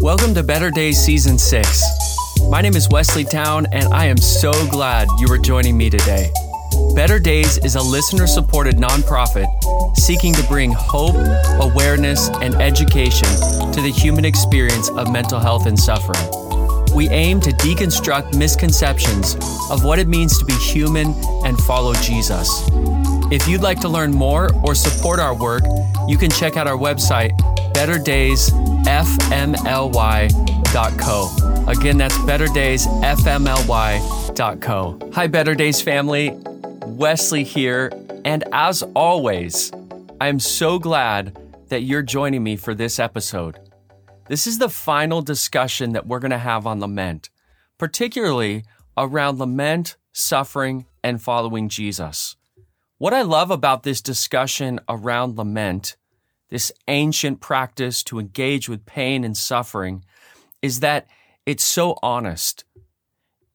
Welcome to Better Days Season 6. My name is Wesley Town, and I am so glad you are joining me today. Better Days is a listener supported nonprofit seeking to bring hope, awareness, and education to the human experience of mental health and suffering. We aim to deconstruct misconceptions of what it means to be human and follow Jesus. If you'd like to learn more or support our work, you can check out our website, betterdaysfmly.co. Again, that's betterdaysfmly.co. Hi, Better Days family. Wesley here. And as always, I am so glad that you're joining me for this episode. This is the final discussion that we're going to have on lament, particularly around lament, suffering, and following Jesus. What I love about this discussion around lament, this ancient practice to engage with pain and suffering, is that it's so honest.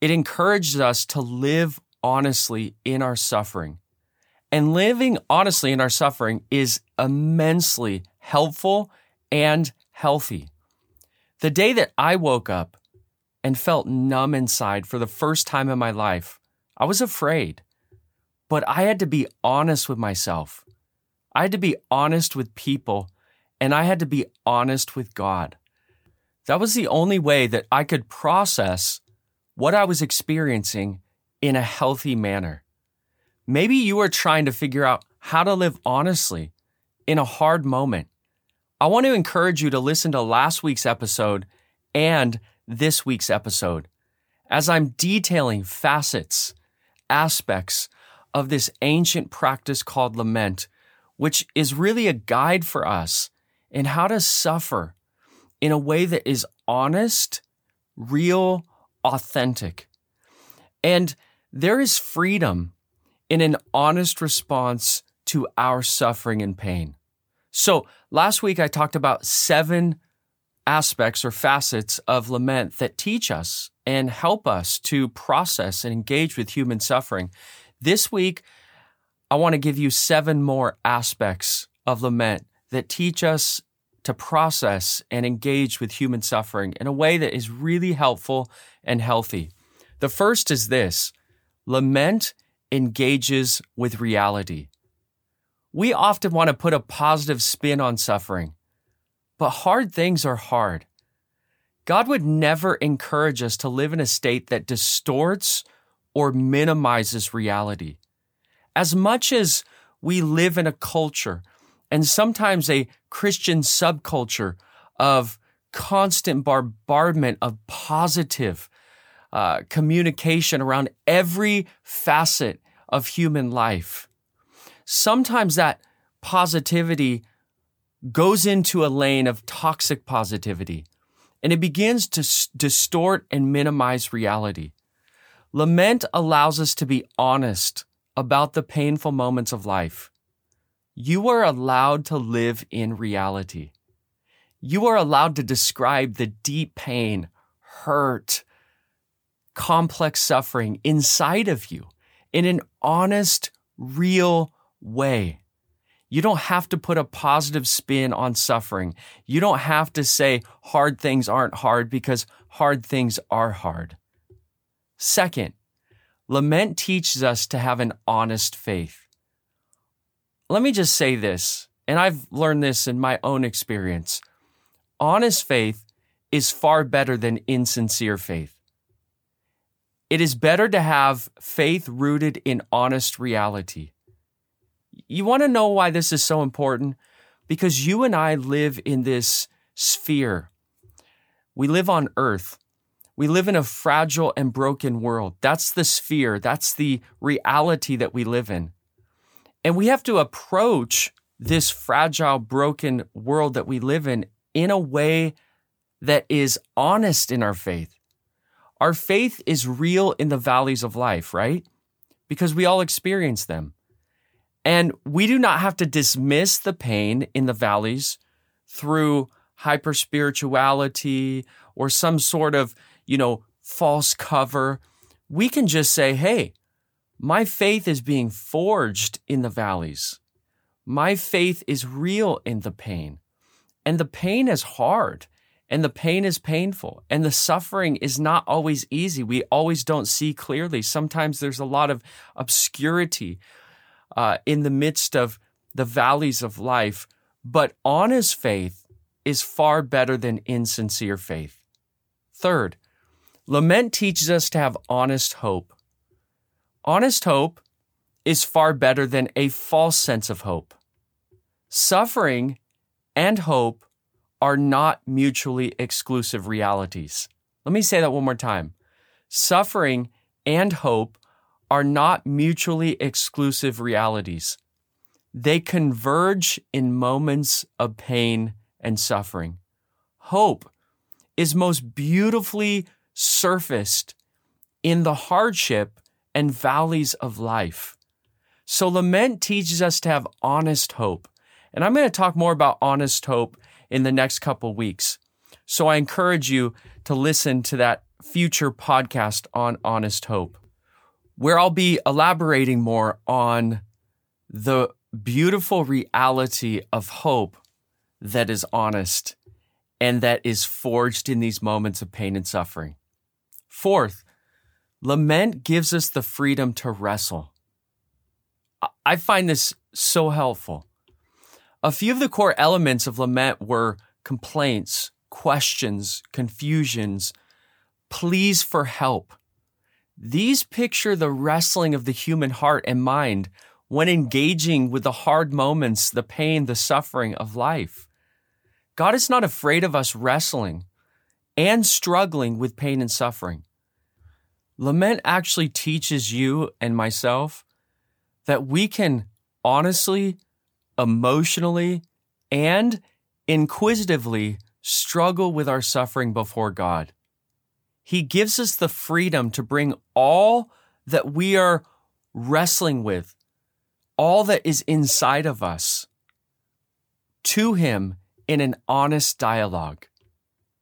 It encourages us to live honestly in our suffering. And living honestly in our suffering is immensely helpful and healthy. The day that I woke up and felt numb inside for the first time in my life, I was afraid. But I had to be honest with myself. I had to be honest with people, and I had to be honest with God. That was the only way that I could process what I was experiencing in a healthy manner. Maybe you are trying to figure out how to live honestly in a hard moment. I want to encourage you to listen to last week's episode and this week's episode as I'm detailing facets, aspects of this ancient practice called lament, which is really a guide for us in how to suffer in a way that is honest, real, authentic. And there is freedom in an honest response to our suffering and pain. So, last week I talked about seven aspects or facets of lament that teach us and help us to process and engage with human suffering. This week, I want to give you seven more aspects of lament that teach us to process and engage with human suffering in a way that is really helpful and healthy. The first is this Lament engages with reality. We often want to put a positive spin on suffering, but hard things are hard. God would never encourage us to live in a state that distorts or minimizes reality. As much as we live in a culture and sometimes a Christian subculture of constant bombardment of positive, uh, communication around every facet of human life. Sometimes that positivity goes into a lane of toxic positivity and it begins to s- distort and minimize reality. Lament allows us to be honest about the painful moments of life. You are allowed to live in reality. You are allowed to describe the deep pain, hurt, complex suffering inside of you in an honest, real way. You don't have to put a positive spin on suffering. You don't have to say hard things aren't hard because hard things are hard. Second, lament teaches us to have an honest faith. Let me just say this, and I've learned this in my own experience. Honest faith is far better than insincere faith. It is better to have faith rooted in honest reality. You want to know why this is so important? Because you and I live in this sphere. We live on earth. We live in a fragile and broken world. That's the sphere. That's the reality that we live in. And we have to approach this fragile, broken world that we live in in a way that is honest in our faith. Our faith is real in the valleys of life, right? Because we all experience them. And we do not have to dismiss the pain in the valleys through hyper spirituality or some sort of, you know, false cover. We can just say, hey, my faith is being forged in the valleys. My faith is real in the pain. And the pain is hard and the pain is painful and the suffering is not always easy. We always don't see clearly. Sometimes there's a lot of obscurity uh, in the midst of the valleys of life. But honest faith is far better than insincere faith. Third, lament teaches us to have honest hope. Honest hope is far better than a false sense of hope. Suffering and hope are not mutually exclusive realities. Let me say that one more time. Suffering and hope are not mutually exclusive realities. They converge in moments of pain and suffering. Hope is most beautifully surfaced in the hardship and valleys of life. So, lament teaches us to have honest hope. And I'm going to talk more about honest hope in the next couple weeks. So, I encourage you to listen to that future podcast on honest hope, where I'll be elaborating more on the beautiful reality of hope that is honest and that is forged in these moments of pain and suffering. Fourth, lament gives us the freedom to wrestle. I find this so helpful. A few of the core elements of lament were complaints, questions, confusions, pleas for help. These picture the wrestling of the human heart and mind when engaging with the hard moments, the pain, the suffering of life. God is not afraid of us wrestling and struggling with pain and suffering. Lament actually teaches you and myself that we can honestly, emotionally, and inquisitively struggle with our suffering before God. He gives us the freedom to bring all that we are wrestling with all that is inside of us to Him in an honest dialogue.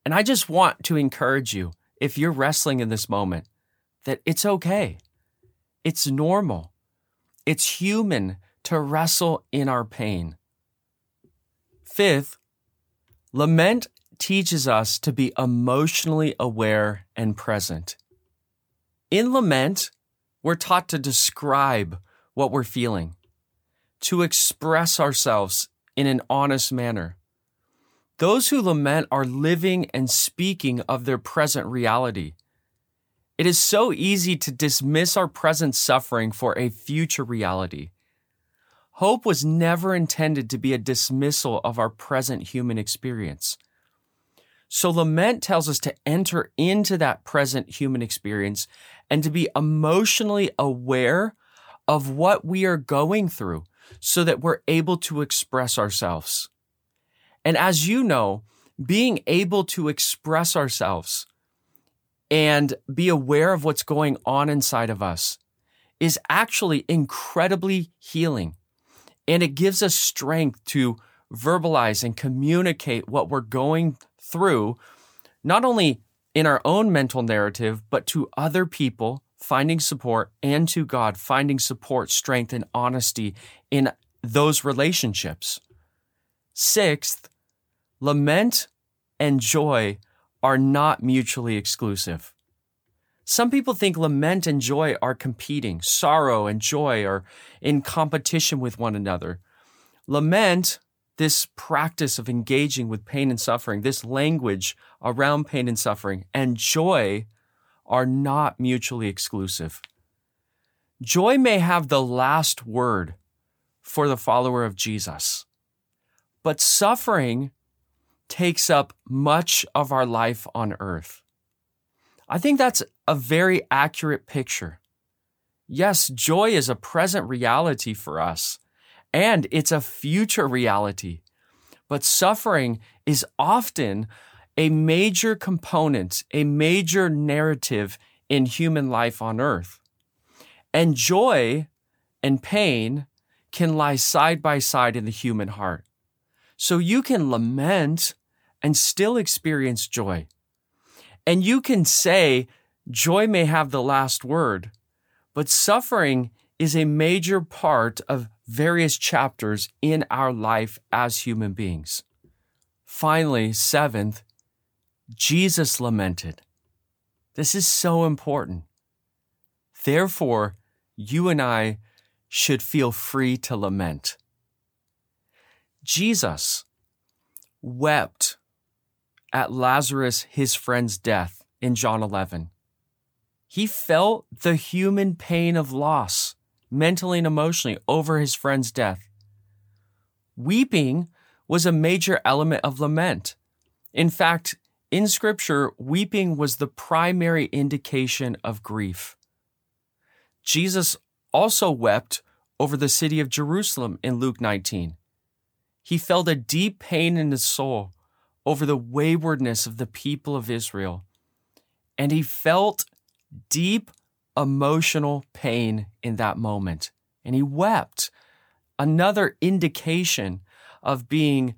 And I just want to encourage you, if you're wrestling in this moment, that it's okay. It's normal. It's human to wrestle in our pain. Fifth, lament teaches us to be emotionally aware and present. In lament, we're taught to describe what we're feeling to express ourselves in an honest manner. Those who lament are living and speaking of their present reality. It is so easy to dismiss our present suffering for a future reality. Hope was never intended to be a dismissal of our present human experience. So, lament tells us to enter into that present human experience and to be emotionally aware of what we are going through so that we're able to express ourselves. And as you know, being able to express ourselves and be aware of what's going on inside of us is actually incredibly healing. And it gives us strength to verbalize and communicate what we're going through, not only in our own mental narrative, but to other people finding support, and to God, finding support, strength, and honesty in those relationships. Sixth, lament and joy are not mutually exclusive. Some people think lament and joy are competing, sorrow and joy are in competition with one another. Lament, this practice of engaging with pain and suffering, this language around pain and suffering, and joy are not mutually exclusive. Joy may have the last word for the follower of Jesus, but suffering takes up much of our life on earth. I think that's a very accurate picture. Yes, joy is a present reality for us, and it's a future reality. But suffering is often a major component, a major narrative in human life on earth. And joy and pain can lie side by side in the human heart. So you can lament and still experience joy. And you can say joy may have the last word, but suffering is a major part of various chapters in our life as human beings. Finally, seventh, Jesus lamented. This is so important. Therefore, you and I should feel free to lament. Jesus wept at Lazarus, his friend's death in John 11. He felt the human pain of loss, mentally and emotionally, over his friend's death. Weeping was a major element of lament. In fact, in Scripture, weeping was the primary indication of grief. Jesus also wept over the city of Jerusalem in Luke 19. He felt a deep pain in his soul over the waywardness of the people of Israel. And he felt deep emotional pain in that moment. And he wept. Another indication of being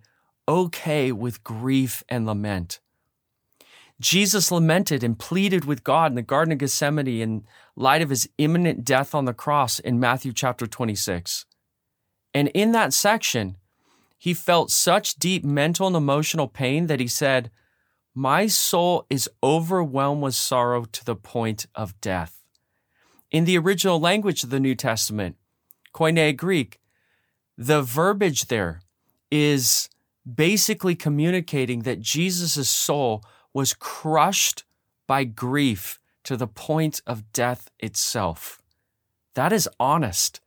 okay with grief and lament. Jesus lamented and pleaded with God in the Garden of Gethsemane in light of his imminent death on the cross in Matthew chapter 26. And in that section, he felt such deep mental and emotional pain that he said, My soul is overwhelmed with sorrow to the point of death. In the original language of the New Testament, Koine Greek, the verbiage there is basically communicating that Jesus' soul was crushed by grief to the point of death itself. That is honest.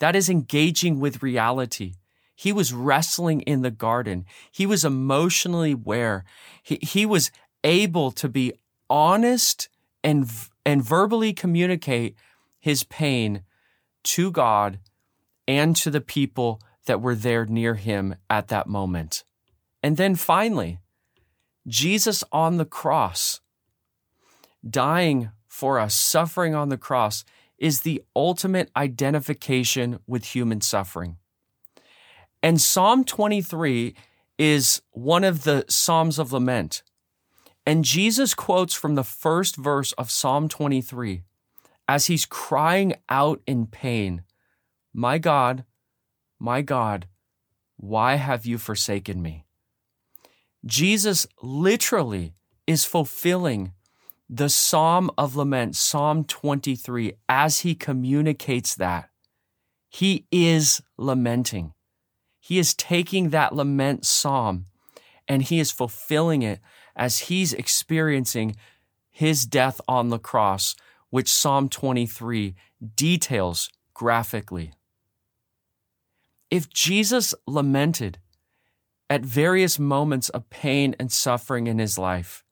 That is engaging with reality. He was wrestling in the garden. He was emotionally aware. He, he was able to be honest and, and verbally communicate his pain to God and to the people that were there near him at that moment. And then finally, Jesus on the cross, dying for us, suffering on the cross, is the ultimate identification with human suffering. And Psalm 23 is one of the Psalms of Lament. And Jesus quotes from the first verse of Psalm 23 as he's crying out in pain My God, my God, why have you forsaken me? Jesus literally is fulfilling the Psalm of Lament, Psalm 23, as he communicates that. He is lamenting. He is taking that lament psalm and he is fulfilling it as he's experiencing his death on the cross, which Psalm 23 details graphically. If Jesus lamented at various moments of pain and suffering in his life,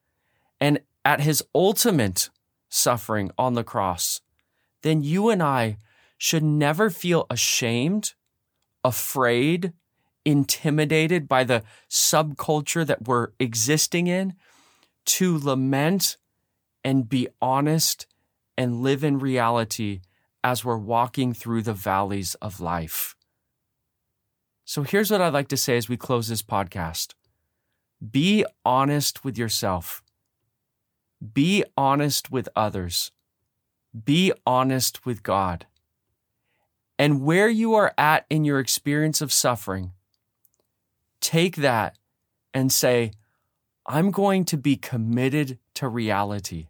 and at his ultimate suffering on the cross, then you and I should never feel ashamed, afraid, intimidated by the subculture that we're existing in to lament and be honest and live in reality as we're walking through the valleys of life. So here's what I'd like to say as we close this podcast be honest with yourself, be honest with others, be honest with God. And where you are at in your experience of suffering, take that and say, I'm going to be committed to reality.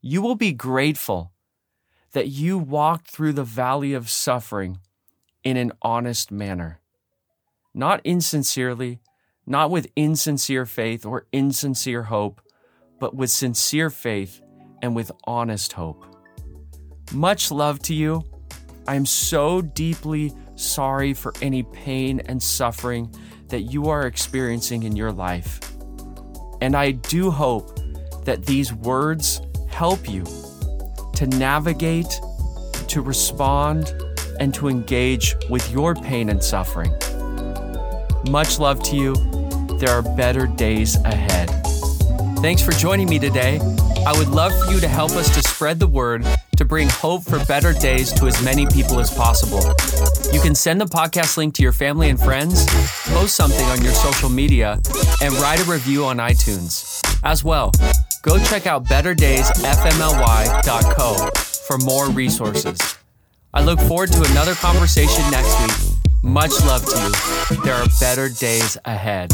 You will be grateful that you walked through the valley of suffering in an honest manner not insincerely, not with insincere faith or insincere hope, but with sincere faith and with honest hope. Much love to you. I am so deeply sorry for any pain and suffering that you are experiencing in your life. And I do hope that these words help you to navigate, to respond, and to engage with your pain and suffering. Much love to you. There are better days ahead. Thanks for joining me today. I would love for you to help us to spread the word to bring hope for better days to as many people as possible. You can send the podcast link to your family and friends, post something on your social media, and write a review on iTunes. As well, go check out betterdaysfmly.co for more resources. I look forward to another conversation next week much love to you. There are better days ahead.